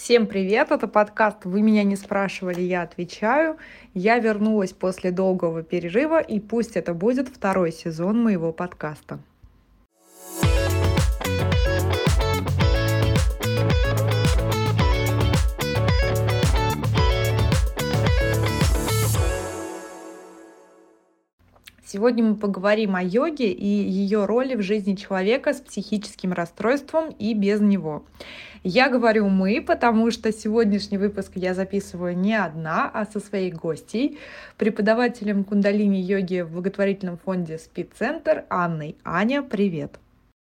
Всем привет, это подкаст «Вы меня не спрашивали, я отвечаю». Я вернулась после долгого перерыва, и пусть это будет второй сезон моего подкаста. Сегодня мы поговорим о йоге и ее роли в жизни человека с психическим расстройством и без него. Я говорю «мы», потому что сегодняшний выпуск я записываю не одна, а со своей гостьей, преподавателем кундалини-йоги в благотворительном фонде «Спид-центр» Анной. Аня, привет!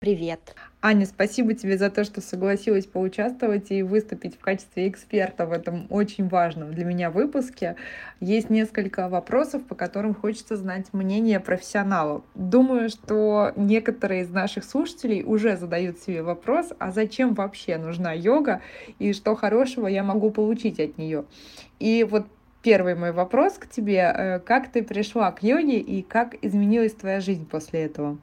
Привет. Аня, спасибо тебе за то, что согласилась поучаствовать и выступить в качестве эксперта в этом очень важном для меня выпуске. Есть несколько вопросов, по которым хочется знать мнение профессионалов. Думаю, что некоторые из наших слушателей уже задают себе вопрос, а зачем вообще нужна йога и что хорошего я могу получить от нее. И вот первый мой вопрос к тебе. Э, как ты пришла к йоге и как изменилась твоя жизнь после этого?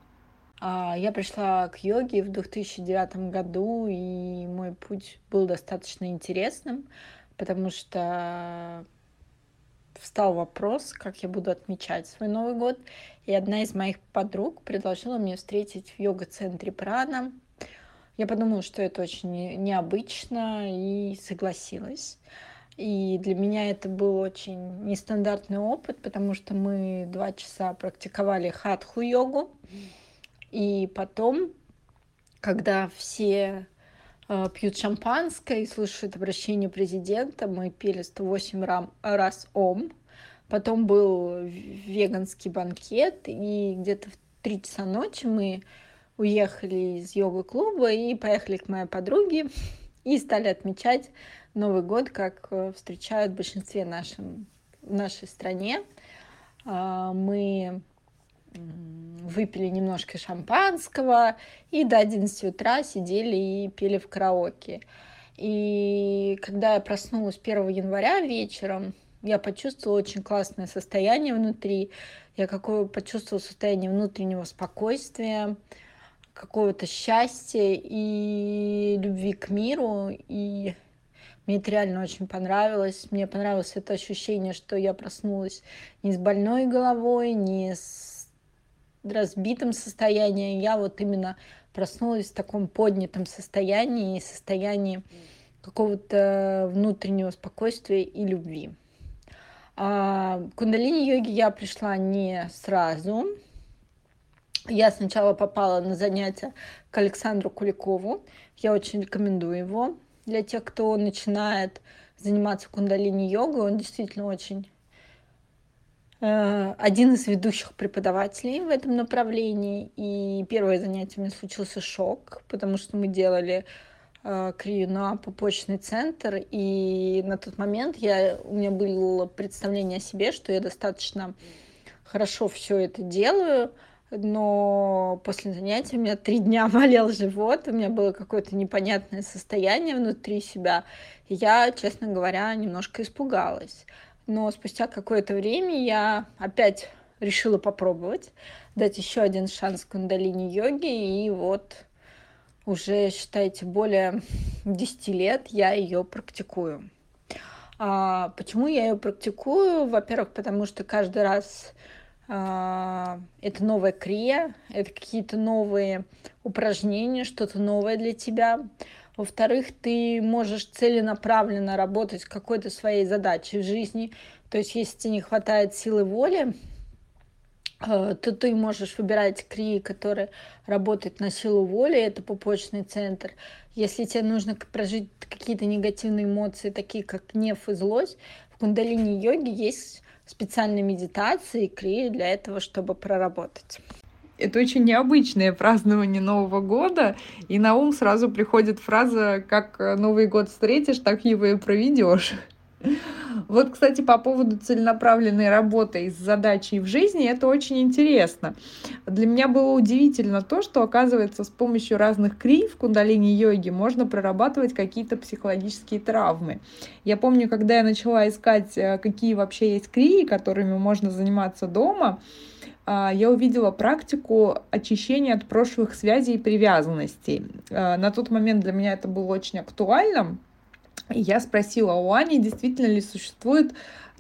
А, я пришла к йоге в 2009 году, и мой путь был достаточно интересным, потому что встал вопрос, как я буду отмечать свой Новый год. И одна из моих подруг предложила мне встретить в йога-центре Прана. Я подумала, что это очень необычно, и согласилась. И для меня это был очень нестандартный опыт, потому что мы два часа практиковали хатху-йогу. И потом, когда все э, пьют шампанское и слушают обращение президента, мы пели 108 рам, раз ом. Потом был веганский банкет, и где-то в 3 часа ночи мы уехали из йога-клуба и поехали к моей подруге и стали отмечать Новый год, как э, встречают в большинстве нашем, в нашей стране. А, мы выпили немножко шампанского и до 11 утра сидели и пели в караоке. И когда я проснулась 1 января вечером, я почувствовала очень классное состояние внутри. Я какое почувствовала состояние внутреннего спокойствия, какого-то счастья и любви к миру. И мне это реально очень понравилось. Мне понравилось это ощущение, что я проснулась не с больной головой, не с разбитом состоянии, я вот именно проснулась в таком поднятом состоянии, состоянии какого-то внутреннего спокойствия и любви. А кундалини-йоги я пришла не сразу. Я сначала попала на занятия к Александру Куликову. Я очень рекомендую его для тех, кто начинает заниматься кундалини-йогой. Он действительно очень один из ведущих преподавателей в этом направлении. И первое занятие у меня случился шок, потому что мы делали э, крию на пупочный центр, и на тот момент я, у меня было представление о себе, что я достаточно хорошо все это делаю, но после занятия у меня три дня болел живот, у меня было какое-то непонятное состояние внутри себя, и я, честно говоря, немножко испугалась но спустя какое-то время я опять решила попробовать, дать еще один шанс кундалини-йоге, и вот уже, считайте, более 10 лет я ее практикую. А почему я ее практикую? Во-первых, потому что каждый раз а, это новая крия, это какие-то новые упражнения, что-то новое для тебя. Во-вторых, ты можешь целенаправленно работать какой-то своей задачей в жизни. То есть, если тебе не хватает силы воли, э, то ты можешь выбирать крии, которые работают на силу воли, это пупочный центр. Если тебе нужно прожить какие-то негативные эмоции, такие как гнев и злость, в кундалини-йоге есть специальные медитации и крии для этого, чтобы проработать это очень необычное празднование Нового года, и на ум сразу приходит фраза «как э, Новый год встретишь, так его и проведешь». Вот, кстати, по поводу целенаправленной работы с задачей в жизни, это очень интересно. Для меня было удивительно то, что, оказывается, с помощью разных крий в кундалини-йоге можно прорабатывать какие-то психологические травмы. Я помню, когда я начала искать, э, какие вообще есть крии, которыми можно заниматься дома, я увидела практику очищения от прошлых связей и привязанностей. А, на тот момент для меня это было очень актуально, я спросила у Ани, действительно ли существует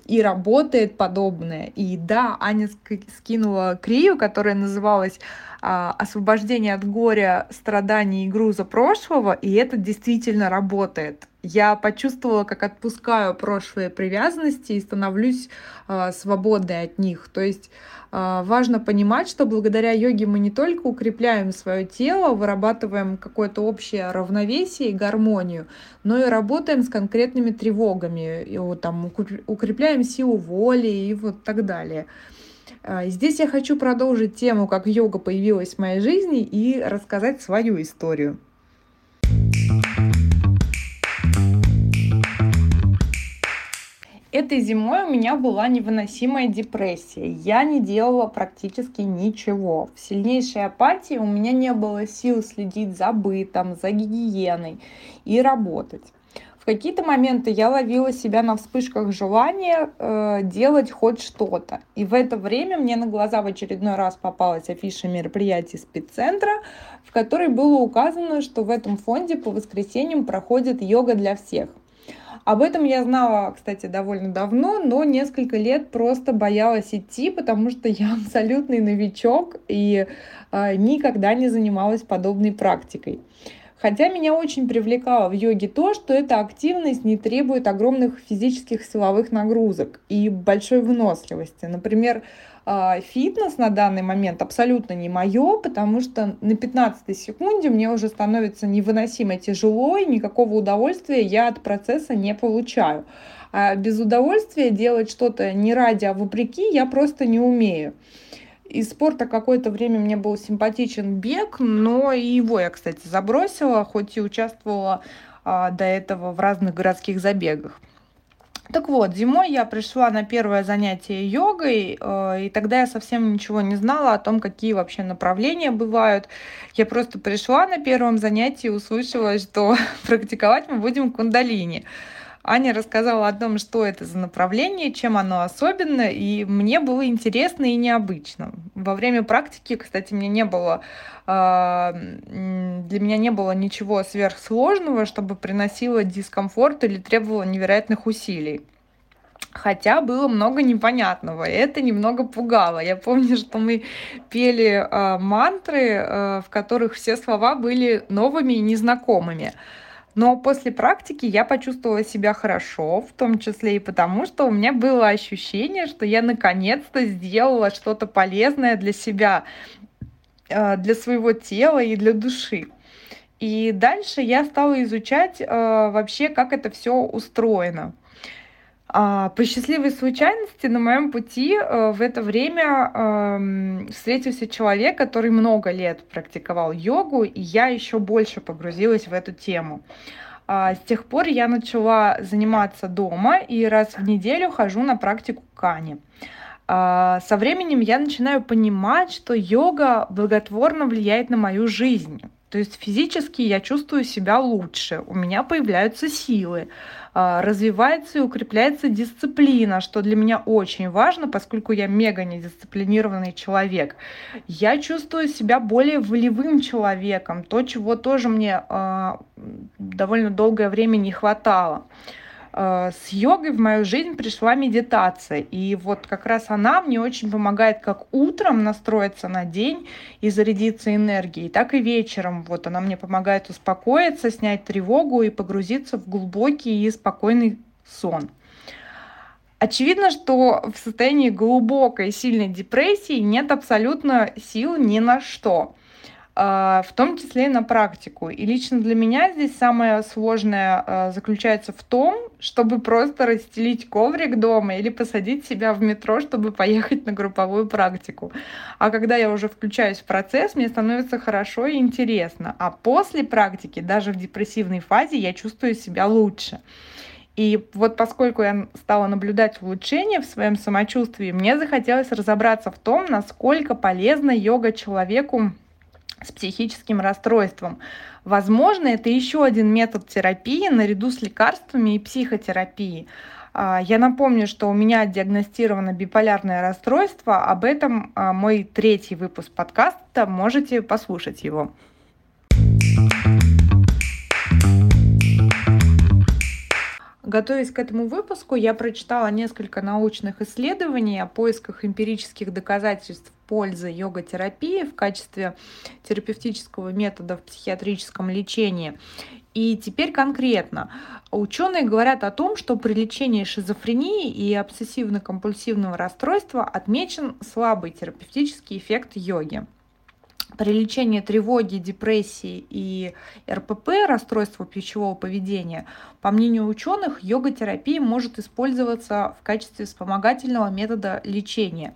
и работает подобное. И да, Аня скинула крию, которая называлась а, «Освобождение от горя, страданий и груза прошлого», и это действительно работает. Я почувствовала, как отпускаю прошлые привязанности и становлюсь а, свободной от них. То есть а, важно понимать, что благодаря йоге мы не только укрепляем свое тело, вырабатываем какое-то общее равновесие и гармонию, но и работаем с конкретными тревогами, и вот там укрепляем силу воли и вот так далее. А, здесь я хочу продолжить тему, как йога появилась в моей жизни и рассказать свою историю. Этой зимой у меня была невыносимая депрессия. Я не делала практически ничего. В сильнейшей апатии у меня не было сил следить за бытом, за гигиеной и работать. В какие-то моменты я ловила себя на вспышках желания э, делать хоть что-то. И в это время мне на глаза в очередной раз попалась афиша мероприятий спеццентра, в которой было указано, что в этом фонде по воскресеньям проходит йога для всех. Об этом я знала, кстати, довольно давно, но несколько лет просто боялась идти, потому что я абсолютный новичок и э, никогда не занималась подобной практикой. Хотя меня очень привлекало в йоге то, что эта активность не требует огромных физических силовых нагрузок и большой выносливости. Например, фитнес на данный момент абсолютно не мое, потому что на 15 секунде мне уже становится невыносимо тяжело, и никакого удовольствия я от процесса не получаю. А без удовольствия делать что-то не ради, а вопреки я просто не умею. Из спорта какое-то время мне был симпатичен бег, но и его я, кстати, забросила, хоть и участвовала а, до этого в разных городских забегах. Так вот, зимой я пришла на первое занятие йогой, э, и тогда я совсем ничего не знала о том, какие вообще направления бывают. Я просто пришла на первом занятии и услышала, что практиковать мы будем кундалини. Аня рассказала о том, что это за направление, чем оно особенно, и мне было интересно и необычно. Во время практики, кстати, мне не было, а, для меня не было ничего сверхсложного, чтобы приносило дискомфорт или требовало невероятных усилий. Хотя было много непонятного, и это немного пугало. Я помню, что мы пели э, мантры, э, в которых все слова были новыми и незнакомыми. Но после практики я почувствовала себя хорошо, в том числе и потому, что у меня было ощущение, что я наконец-то сделала что-то полезное для себя, э, для своего тела и для души. И дальше я стала изучать э, вообще, как это все устроено. А, по счастливой случайности на моем пути э, в это время встретился человек, который много лет практиковал йогу, и я еще больше погрузилась в эту тему. А, с тех пор я начала заниматься дома и раз в неделю хожу на практику кани. А, со временем я начинаю понимать, что йога благотворно влияет на мою жизнь. То есть физически я чувствую себя лучше, у меня появляются силы, а, развивается и укрепляется дисциплина, что для меня очень важно, поскольку я мега недисциплинированный человек. Я чувствую себя более волевым человеком, то, чего тоже мне э, довольно долгое время не хватало. Э, с йогой в мою жизнь пришла медитация. И вот как раз она мне очень помогает как утром настроиться на день и зарядиться энергией, так и вечером. Вот она мне помогает успокоиться, снять тревогу и погрузиться в глубокий и спокойный сон. Очевидно, что в состоянии глубокой сильной депрессии нет абсолютно сил ни на что. А, в том числе и на практику. И лично для меня здесь самое сложное а, заключается в том, чтобы просто расстелить коврик дома или посадить себя в метро, чтобы поехать на групповую практику. А когда я уже включаюсь в процесс, мне становится хорошо и интересно. А после практики, даже в депрессивной фазе, я чувствую себя лучше. И вот поскольку я стала наблюдать улучшение в своем самочувствии, мне захотелось разобраться в том, насколько полезна йога человеку с психическим расстройством. Возможно, это еще один метод терапии наряду с лекарствами и психотерапией. А, я напомню, что у меня диагностировано биполярное расстройство. Об этом а, мой третий выпуск подкаста. Можете послушать его. Готовясь к этому выпуску, я прочитала несколько научных исследований о поисках эмпирических доказательств пользы йога-терапии в качестве терапевтического метода в психиатрическом лечении. И теперь конкретно. Ученые говорят о том, что при лечении шизофрении и обсессивно-компульсивного расстройства отмечен слабый терапевтический эффект йоги. При лечении тревоги, депрессии и РПП, расстройства пищевого поведения, по мнению ученых, йога-терапия может использоваться в качестве вспомогательного метода лечения.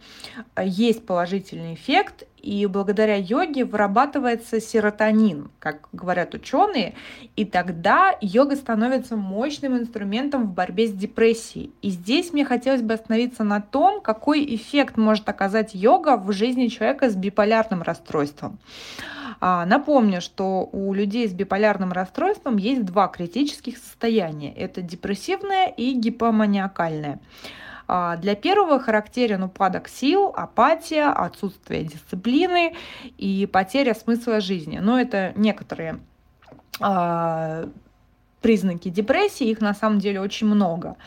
Есть положительный эффект, и благодаря йоге вырабатывается серотонин, как говорят ученые, и тогда йога становится мощным инструментом в борьбе с депрессией. И здесь мне хотелось бы остановиться на том, какой эффект может оказать йога в жизни человека с биполярным расстройством. А, напомню, что у людей с биполярным расстройством есть два критических состояния. Это депрессивное и гипоманиакальное. А, для первого характерен упадок сил, апатия, отсутствие дисциплины и потеря смысла жизни. Но это некоторые а, признаки депрессии, их на самом деле очень много.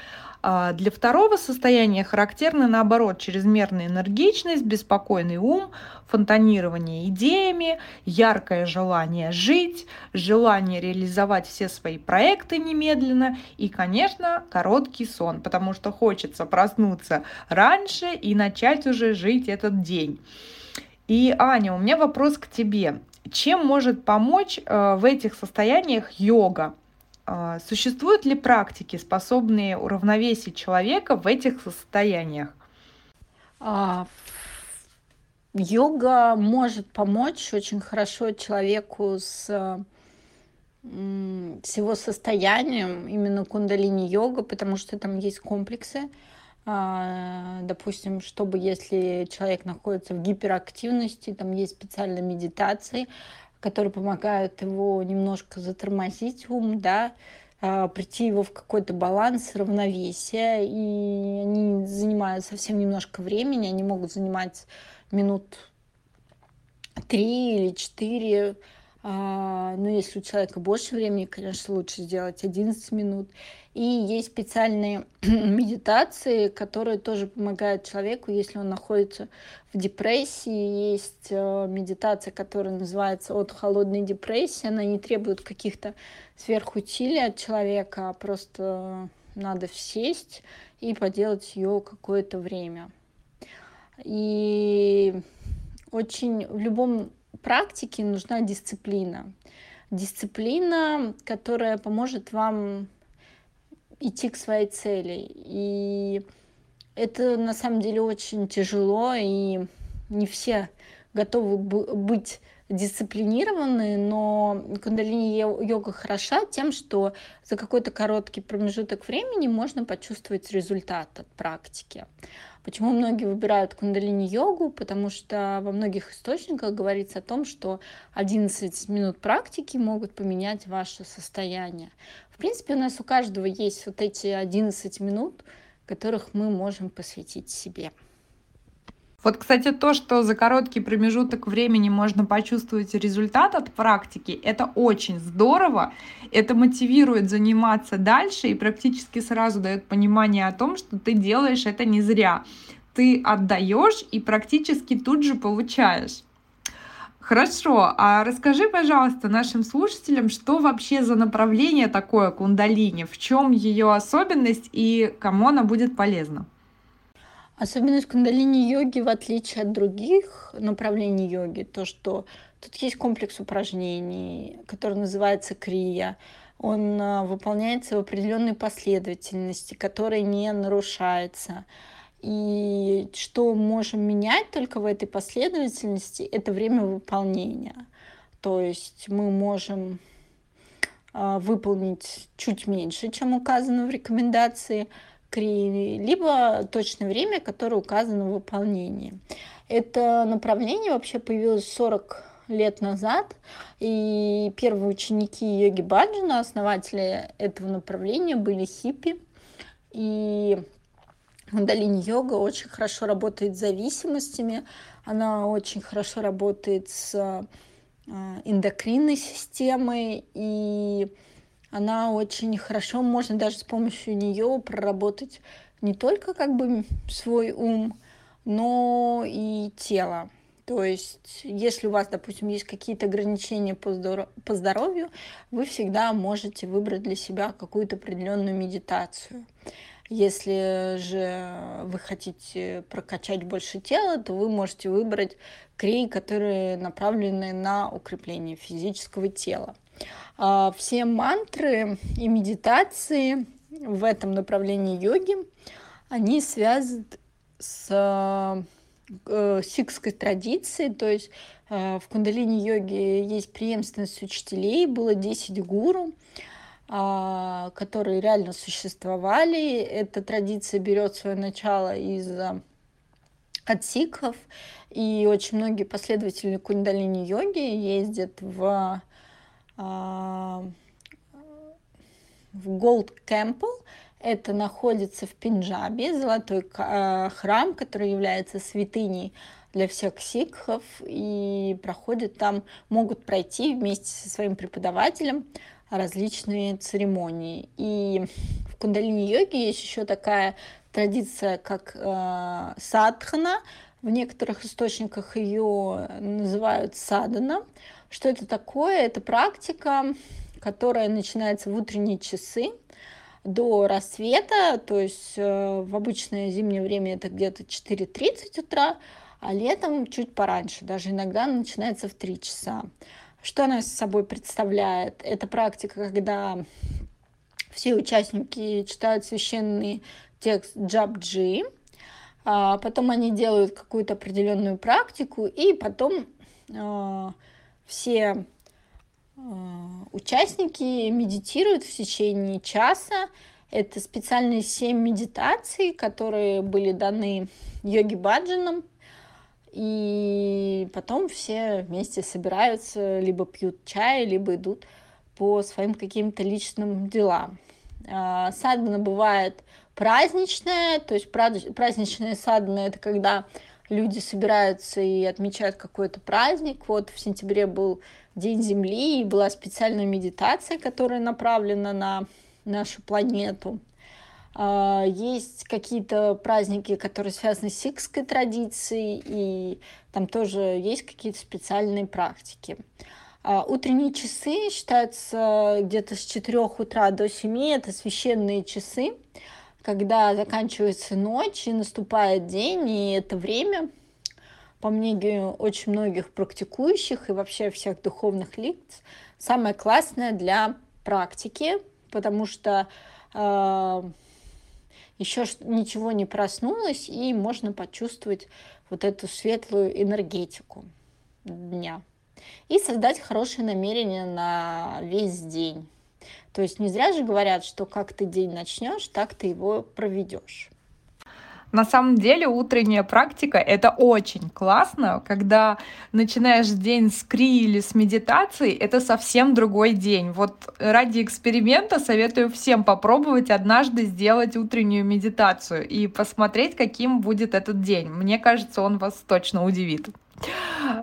А для второго состояния характерны, наоборот, чрезмерная энергичность, беспокойный ум, фонтанирование идеями, яркое желание жить, желание реализовать все свои проекты немедленно и, конечно, короткий сон, потому что хочется проснуться раньше и начать уже жить этот день. И, Аня, у меня вопрос к тебе. Чем может помочь э, в этих состояниях йога? А, существуют ли практики, способные уравновесить человека в этих состояниях? А, йога может помочь очень хорошо человеку с, с его состоянием, именно кундалини-йога, потому что там есть комплексы. А, допустим, чтобы если человек находится в гиперактивности, там есть специальные медитации, которые помогают его немножко затормозить ум, да, а, прийти его в какой-то баланс, равновесие, и они занимают совсем немножко времени, они могут занимать минут три или четыре, а, но если у человека больше времени, конечно, лучше сделать 11 минут. И есть специальные медитации, которые тоже помогают человеку, если он находится в депрессии. Есть э, медитация, которая называется «От холодной депрессии». Она не требует каких-то сверхусилий от человека, а просто надо сесть и поделать ее какое-то время. И очень в любом практике нужна дисциплина. Дисциплина, которая поможет вам идти к своей цели. И это на самом деле очень тяжело, и не все готовы быть дисциплинированы, но кундалини-йога хороша тем, что за какой-то короткий промежуток времени можно почувствовать результат от практики. Почему многие выбирают кундалини-йогу? Потому что во многих источниках говорится о том, что 11 минут практики могут поменять ваше состояние. В принципе, у нас у каждого есть вот эти 11 минут, которых мы можем посвятить себе. Вот, кстати, то, что за короткий промежуток времени можно почувствовать результат от практики, это очень здорово. Это мотивирует заниматься дальше и практически сразу дает понимание о том, что ты делаешь это не зря. Ты отдаешь и практически тут же получаешь. Хорошо, а расскажи, пожалуйста, нашим слушателям, что вообще за направление такое кундалини, в чем ее особенность и кому она будет полезна? Особенность кундалини-йоги, в отличие от других направлений йоги, то, что тут есть комплекс упражнений, который называется крия. Он а, выполняется в определенной последовательности, которая не нарушается. И что можем менять только в этой последовательности, это время выполнения. То есть мы можем а, выполнить чуть меньше, чем указано в рекомендации – либо точное время, которое указано в выполнении. Это направление вообще появилось 40 лет назад, и первые ученики йоги Баджана, основатели этого направления, были хиппи, и Кундалини-йога очень хорошо работает с зависимостями, она очень хорошо работает с э, эндокринной системой, и она очень хорошо, можно даже с помощью нее проработать не только как бы свой ум, но и тело. То есть, если у вас, допустим, есть какие-то ограничения по, здоров... по здоровью, вы всегда можете выбрать для себя какую-то определенную медитацию. Если же вы хотите прокачать больше тела, то вы можете выбрать крей, которые направлены на укрепление физического тела. А все мантры и медитации в этом направлении йоги, они связаны с э, сикской традицией, то есть э, в кундалини-йоге есть преемственность учителей, было 10 гуру, э, которые реально существовали. Эта традиция берет свое начало из от сикхов, и очень многие последователи кундалини-йоги ездят в, в Gold Temple, это находится в Пенджабе, золотой э, храм, который является святыней для всех сикхов, и проходят там, могут пройти вместе со своим преподавателем различные церемонии. И в кундалини-йоге есть еще такая традиция, как э, садхана. В некоторых источниках ее называют садана. Что это такое? Это практика, которая начинается в утренние часы до рассвета, то есть э, в обычное зимнее время это где-то 4.30 утра, а летом чуть пораньше, даже иногда начинается в 3 часа. Что она собой представляет? Это практика, когда все участники читают священный текст джабджи, а потом они делают какую-то определенную практику, и потом э, все а, участники медитируют в течение часа. Это специальные семь медитаций, которые были даны йоги Баджаном. И потом все вместе собираются, либо пьют чай, либо идут по своим каким-то личным делам. А, садхана бывает праздничная, то есть праздничная садхана – это когда люди собираются и отмечают какой-то праздник. Вот в сентябре был День Земли, и была специальная медитация, которая направлена на нашу планету. А, есть какие-то праздники, которые связаны с сикской традицией, и там тоже есть какие-то специальные практики. А, утренние часы считаются где-то с 4 утра до 7, это священные часы, когда заканчивается ночь и наступает день, и это время по мнению очень многих практикующих и вообще всех духовных лиц, самое классное для практики, потому что э, еще ничего не проснулось, и можно почувствовать вот эту светлую энергетику дня. И создать хорошее намерение на весь день. То есть не зря же говорят, что как ты день начнешь, так ты его проведешь. На самом деле утренняя практика — это очень классно, когда начинаешь день с кри или с медитации, это совсем другой день. Вот ради эксперимента советую всем попробовать однажды сделать утреннюю медитацию и посмотреть, каким будет этот день. Мне кажется, он вас точно удивит.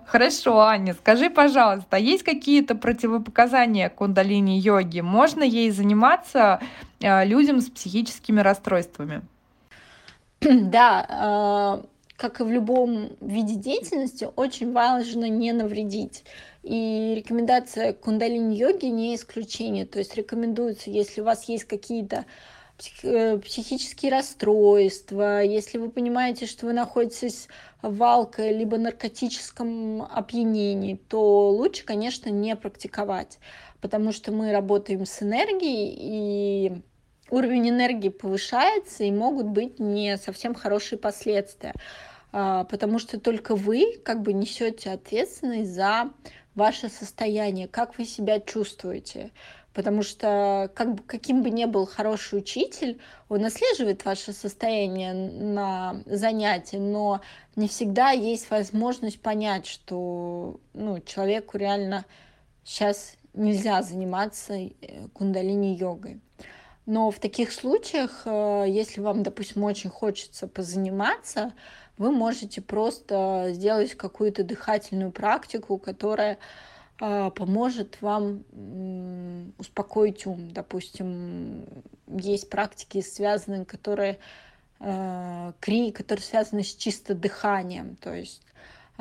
Хорошо, Аня, скажи, пожалуйста, а есть какие-то противопоказания кундалини-йоги? Можно ей заниматься э, людям с психическими расстройствами? Да, а, как и в любом виде деятельности, очень важно не навредить. И рекомендация кундалини-йоги не исключение. То есть рекомендуется, если у вас есть какие-то э, психические расстройства, если вы понимаете, что вы находитесь в алко- либо наркотическом опьянении, то лучше, конечно, не практиковать, потому что мы работаем с энергией, и уровень энергии повышается и могут быть не совсем хорошие последствия, а, потому что только вы как бы несете ответственность за ваше состояние, как вы себя чувствуете. Потому что как бы, каким бы ни был хороший учитель, он отслеживает ваше состояние на занятии, но не всегда есть возможность понять, что ну, человеку реально сейчас нельзя заниматься э, кундалини-йогой. Но в таких случаях, э, если вам, допустим, очень хочется позаниматься, вы можете просто сделать какую-то дыхательную практику, которая поможет вам успокоить ум. Допустим, есть практики, связанные, которые, э, кри, которые связаны с чисто дыханием. То есть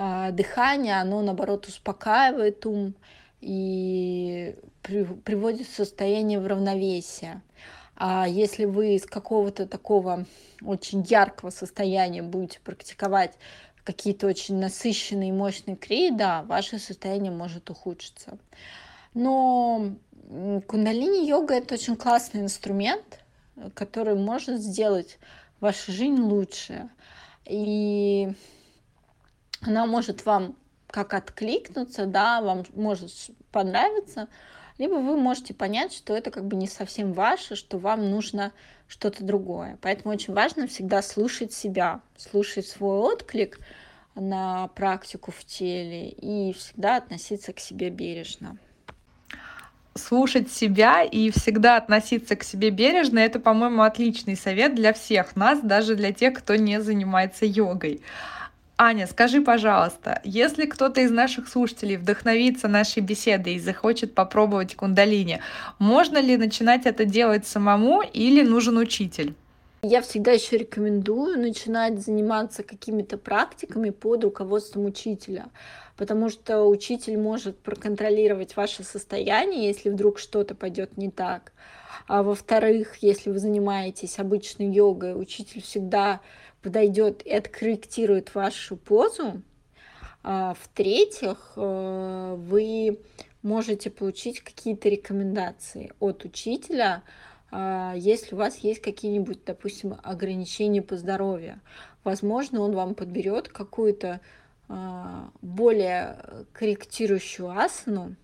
а, дыхание, оно наоборот успокаивает ум и приводит в состояние в равновесие. А если вы из какого-то такого очень яркого состояния будете практиковать какие-то очень насыщенные, мощные крии, да, ваше состояние может ухудшиться. Но кундалини-йога – это очень классный инструмент, который может сделать вашу жизнь лучше. И она может вам как откликнуться, да, вам может понравиться, либо вы можете понять, что это как бы не совсем ваше, что вам нужно что-то другое. Поэтому очень важно всегда слушать себя, слушать свой отклик на практику в теле и всегда относиться к себе бережно слушать себя и всегда относиться к себе бережно, это, по-моему, отличный совет для всех нас, даже для тех, кто не занимается йогой. Аня, скажи, пожалуйста, если кто-то из наших слушателей вдохновится нашей беседой и захочет попробовать кундалини, можно ли начинать это делать самому или нужен учитель? Я всегда еще рекомендую начинать заниматься какими-то практиками под руководством учителя, потому что учитель может проконтролировать ваше состояние, если вдруг что-то пойдет не так. А во-вторых, если вы занимаетесь обычной йогой, учитель всегда подойдет и откорректирует вашу позу. А, в-третьих, э, вы можете получить какие-то рекомендации от учителя, а, если у вас есть какие-нибудь, допустим, ограничения по здоровью. Возможно, он вам подберет какую-то а, более корректирующую асану,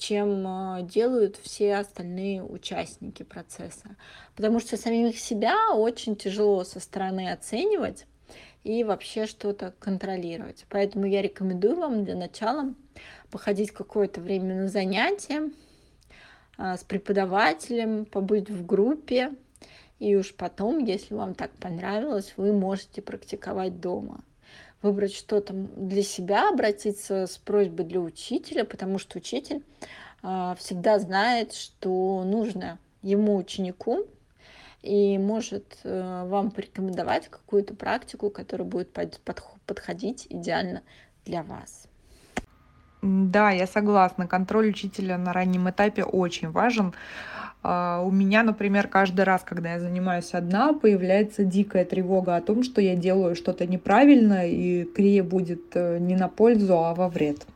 чем а, делают все остальные участники процесса. Потому что самих себя очень тяжело со стороны оценивать и вообще что-то контролировать. Поэтому я рекомендую вам для начала походить какое-то время на занятия а, с преподавателем, побыть в группе, и уж потом, если вам так понравилось, вы можете практиковать дома выбрать что-то для себя, обратиться с просьбой для учителя, потому что учитель э, всегда знает, что нужно ему ученику и может э, вам порекомендовать какую-то практику, которая будет под, подходить идеально для вас. Да, я согласна. Контроль учителя на раннем этапе очень важен. А, у меня, например, каждый раз, когда я занимаюсь одна, появляется дикая тревога о том, что я делаю что-то неправильно, и крия будет э, не на пользу, а во вред.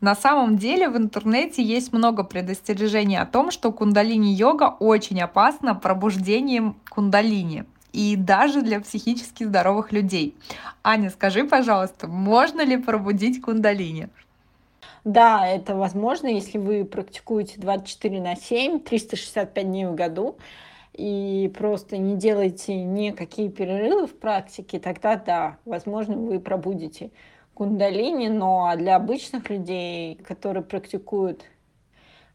На самом деле в интернете есть много предостережений о том, что кундалини-йога очень опасна пробуждением кундалини и даже для психически здоровых людей. Аня, скажи, пожалуйста, можно ли пробудить кундалини? Да, это возможно, если вы практикуете 24 на 7, 365 дней в году, и просто не делаете никакие перерывы в практике, тогда да, возможно, вы пробудите кундалини, но для обычных людей, которые практикуют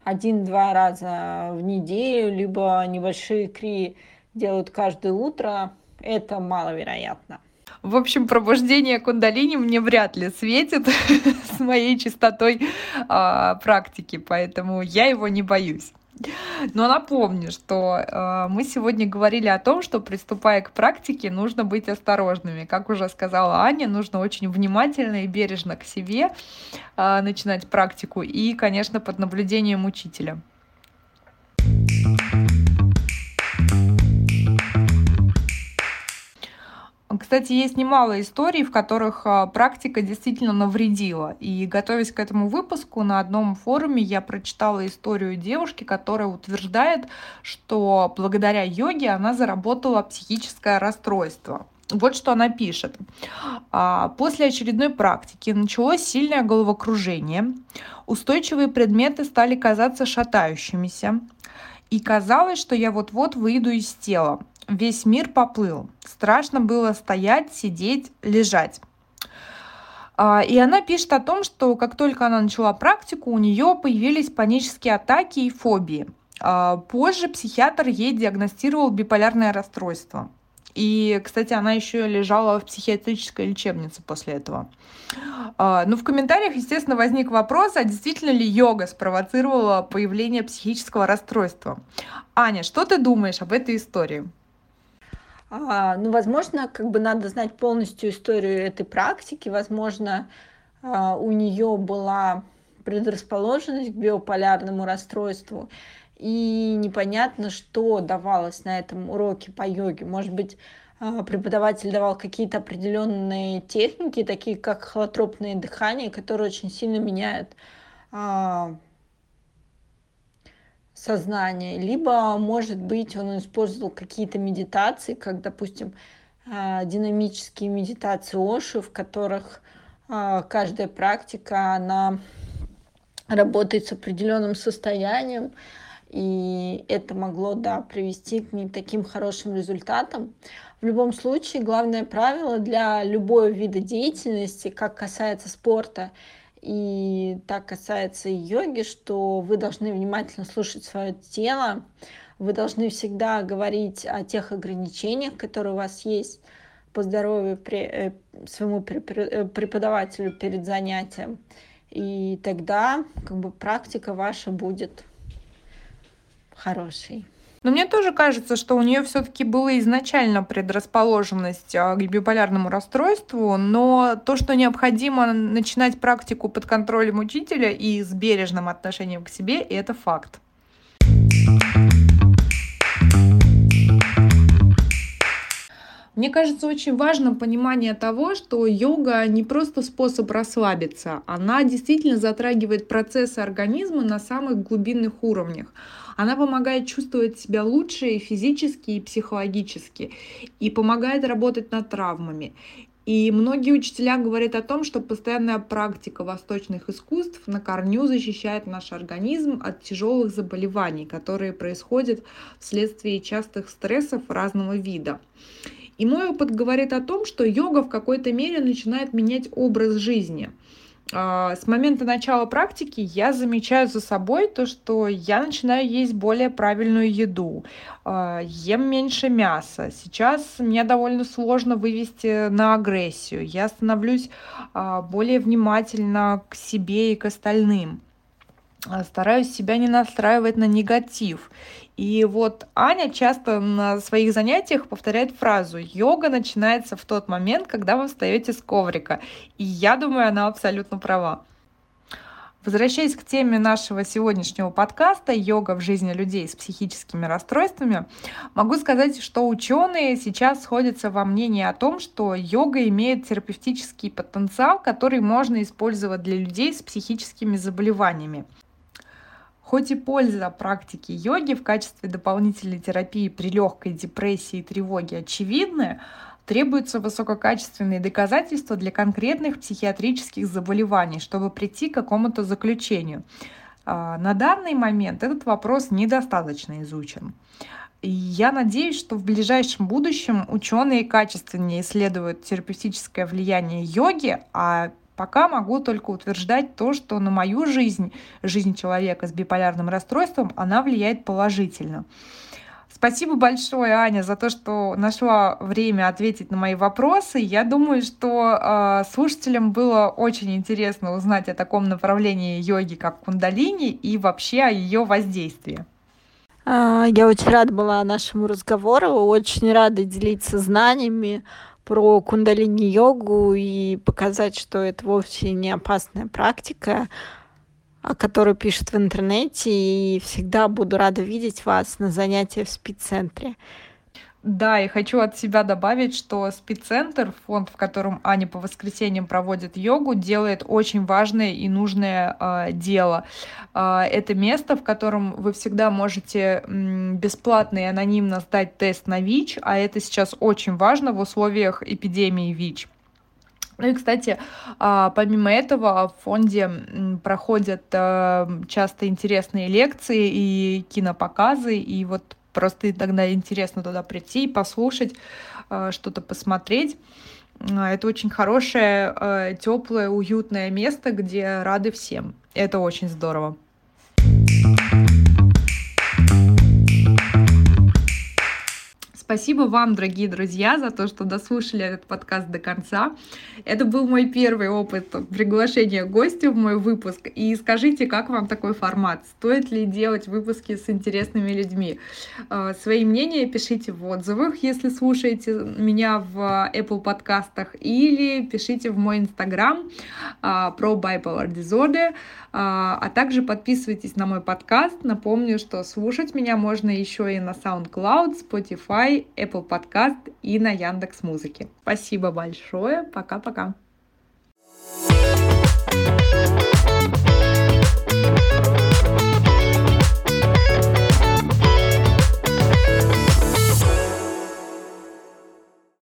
один-два раза в неделю, либо небольшие кри делают каждое утро, это маловероятно. В общем, пробуждение кундалини мне вряд ли светит с моей частотой э, практики, поэтому я его не боюсь. Но напомню, что э, мы сегодня говорили о том, что приступая к практике, нужно быть осторожными. Как уже сказала Аня, нужно очень внимательно и бережно к себе э, начинать практику и, конечно, под наблюдением учителя. Кстати, есть немало историй, в которых а, практика действительно навредила. И готовясь к этому выпуску, на одном форуме я прочитала историю девушки, которая утверждает, что благодаря йоге она заработала психическое расстройство. Вот что она пишет. «А, после очередной практики началось сильное головокружение, устойчивые предметы стали казаться шатающимися, и казалось, что я вот-вот выйду из тела. Весь мир поплыл. Страшно было стоять, сидеть, лежать. А, и она пишет о том, что как только она начала практику, у нее появились панические атаки и фобии. А, позже психиатр ей диагностировал биполярное расстройство. И, кстати, она еще лежала в психиатрической лечебнице после этого. А, ну, в комментариях, естественно, возник вопрос, а действительно ли йога спровоцировала появление психического расстройства? Аня, что ты думаешь об этой истории? А, ну, возможно, как бы надо знать полностью историю этой практики. Возможно, а, у нее была предрасположенность к биополярному расстройству, и непонятно, что давалось на этом уроке по йоге. Может быть, а, преподаватель давал какие-то определенные техники, такие как холотропное дыхание, которые очень сильно меняют а, сознание. Либо, может быть, он использовал какие-то медитации, как, допустим, а, динамические медитации Оши, в которых каждая практика, она работает с определенным состоянием, и это могло, да, привести к не таким хорошим результатам. В любом случае, главное правило для любого вида деятельности, как касается спорта и так касается и йоги, что вы должны внимательно слушать свое тело, вы должны всегда говорить о тех ограничениях, которые у вас есть по здоровью при, э, своему э, преподавателю перед занятием. И тогда как бы практика ваша будет хорошей. Но мне тоже кажется, что у нее все-таки была изначально предрасположенность а, к биполярному расстройству, но то, что необходимо начинать практику под контролем учителя и с бережным отношением к себе, это факт. Мне кажется, очень важно понимание того, что йога не просто способ расслабиться, она действительно затрагивает процессы организма на самых глубинных уровнях. Она помогает чувствовать себя лучше и физически, и психологически, и помогает работать над травмами. И многие учителя говорят о том, что постоянная практика восточных искусств на корню защищает наш организм от тяжелых заболеваний, которые происходят вследствие частых стрессов разного вида. И мой опыт говорит о том, что йога в какой-то мере начинает менять образ жизни. А, с момента начала практики я замечаю за собой то, что я начинаю есть более правильную еду, а, ем меньше мяса. Сейчас мне довольно сложно вывести на агрессию. Я становлюсь а, более внимательна к себе и к остальным. Стараюсь себя не настраивать на негатив. И вот Аня часто на своих занятиях повторяет фразу «йога начинается в тот момент, когда вы встаете с коврика». И я думаю, она абсолютно права. Возвращаясь к теме нашего сегодняшнего подкаста «Йога в жизни людей с психическими расстройствами», могу сказать, что ученые сейчас сходятся во мнении о том, что йога имеет терапевтический потенциал, который можно использовать для людей с психическими заболеваниями. Хоть и польза практики йоги в качестве дополнительной терапии при легкой депрессии и тревоге очевидны, требуются высококачественные доказательства для конкретных психиатрических заболеваний, чтобы прийти к какому-то заключению. А, на данный момент этот вопрос недостаточно изучен. И я надеюсь, что в ближайшем будущем ученые качественнее исследуют терапевтическое влияние йоги, а Пока могу только утверждать то, что на мою жизнь, жизнь человека с биполярным расстройством, она влияет положительно. Спасибо большое, Аня, за то, что нашла время ответить на мои вопросы. Я думаю, что э, слушателям было очень интересно узнать о таком направлении йоги, как кундалини, и вообще о ее воздействии. А, я очень рада была нашему разговору, очень рада делиться знаниями про кундалини-йогу и показать, что это вовсе не опасная практика, о которой пишут в интернете, и всегда буду рада видеть вас на занятиях в спид-центре. Да, и хочу от себя добавить, что спеццентр, фонд, в котором Аня по воскресеньям проводит йогу, делает очень важное и нужное э, дело. Э, это место, в котором вы всегда можете м, бесплатно и анонимно сдать тест на ВИЧ, а это сейчас очень важно в условиях эпидемии ВИЧ. Ну и, кстати, а, помимо этого в фонде проходят часто интересные лекции и кинопоказы, и вот Просто иногда интересно туда прийти, послушать, э, что-то посмотреть. Э, это очень хорошее, э, теплое, уютное место, где рады всем. Это очень здорово. Спасибо вам, дорогие друзья, за то, что дослушали этот подкаст до конца. Это был мой первый опыт приглашения гостя в мой выпуск. И скажите, как вам такой формат? Стоит ли делать выпуски с интересными людьми? А, свои мнения пишите в отзывах, если слушаете меня в Apple подкастах, или пишите в мой инстаграм а, про Bipolar Disorder, а, а также подписывайтесь на мой подкаст. Напомню, что слушать меня можно еще и на SoundCloud, Spotify, Apple Podcast и на Яндекс Музыке. Спасибо большое. Пока-пока. thank you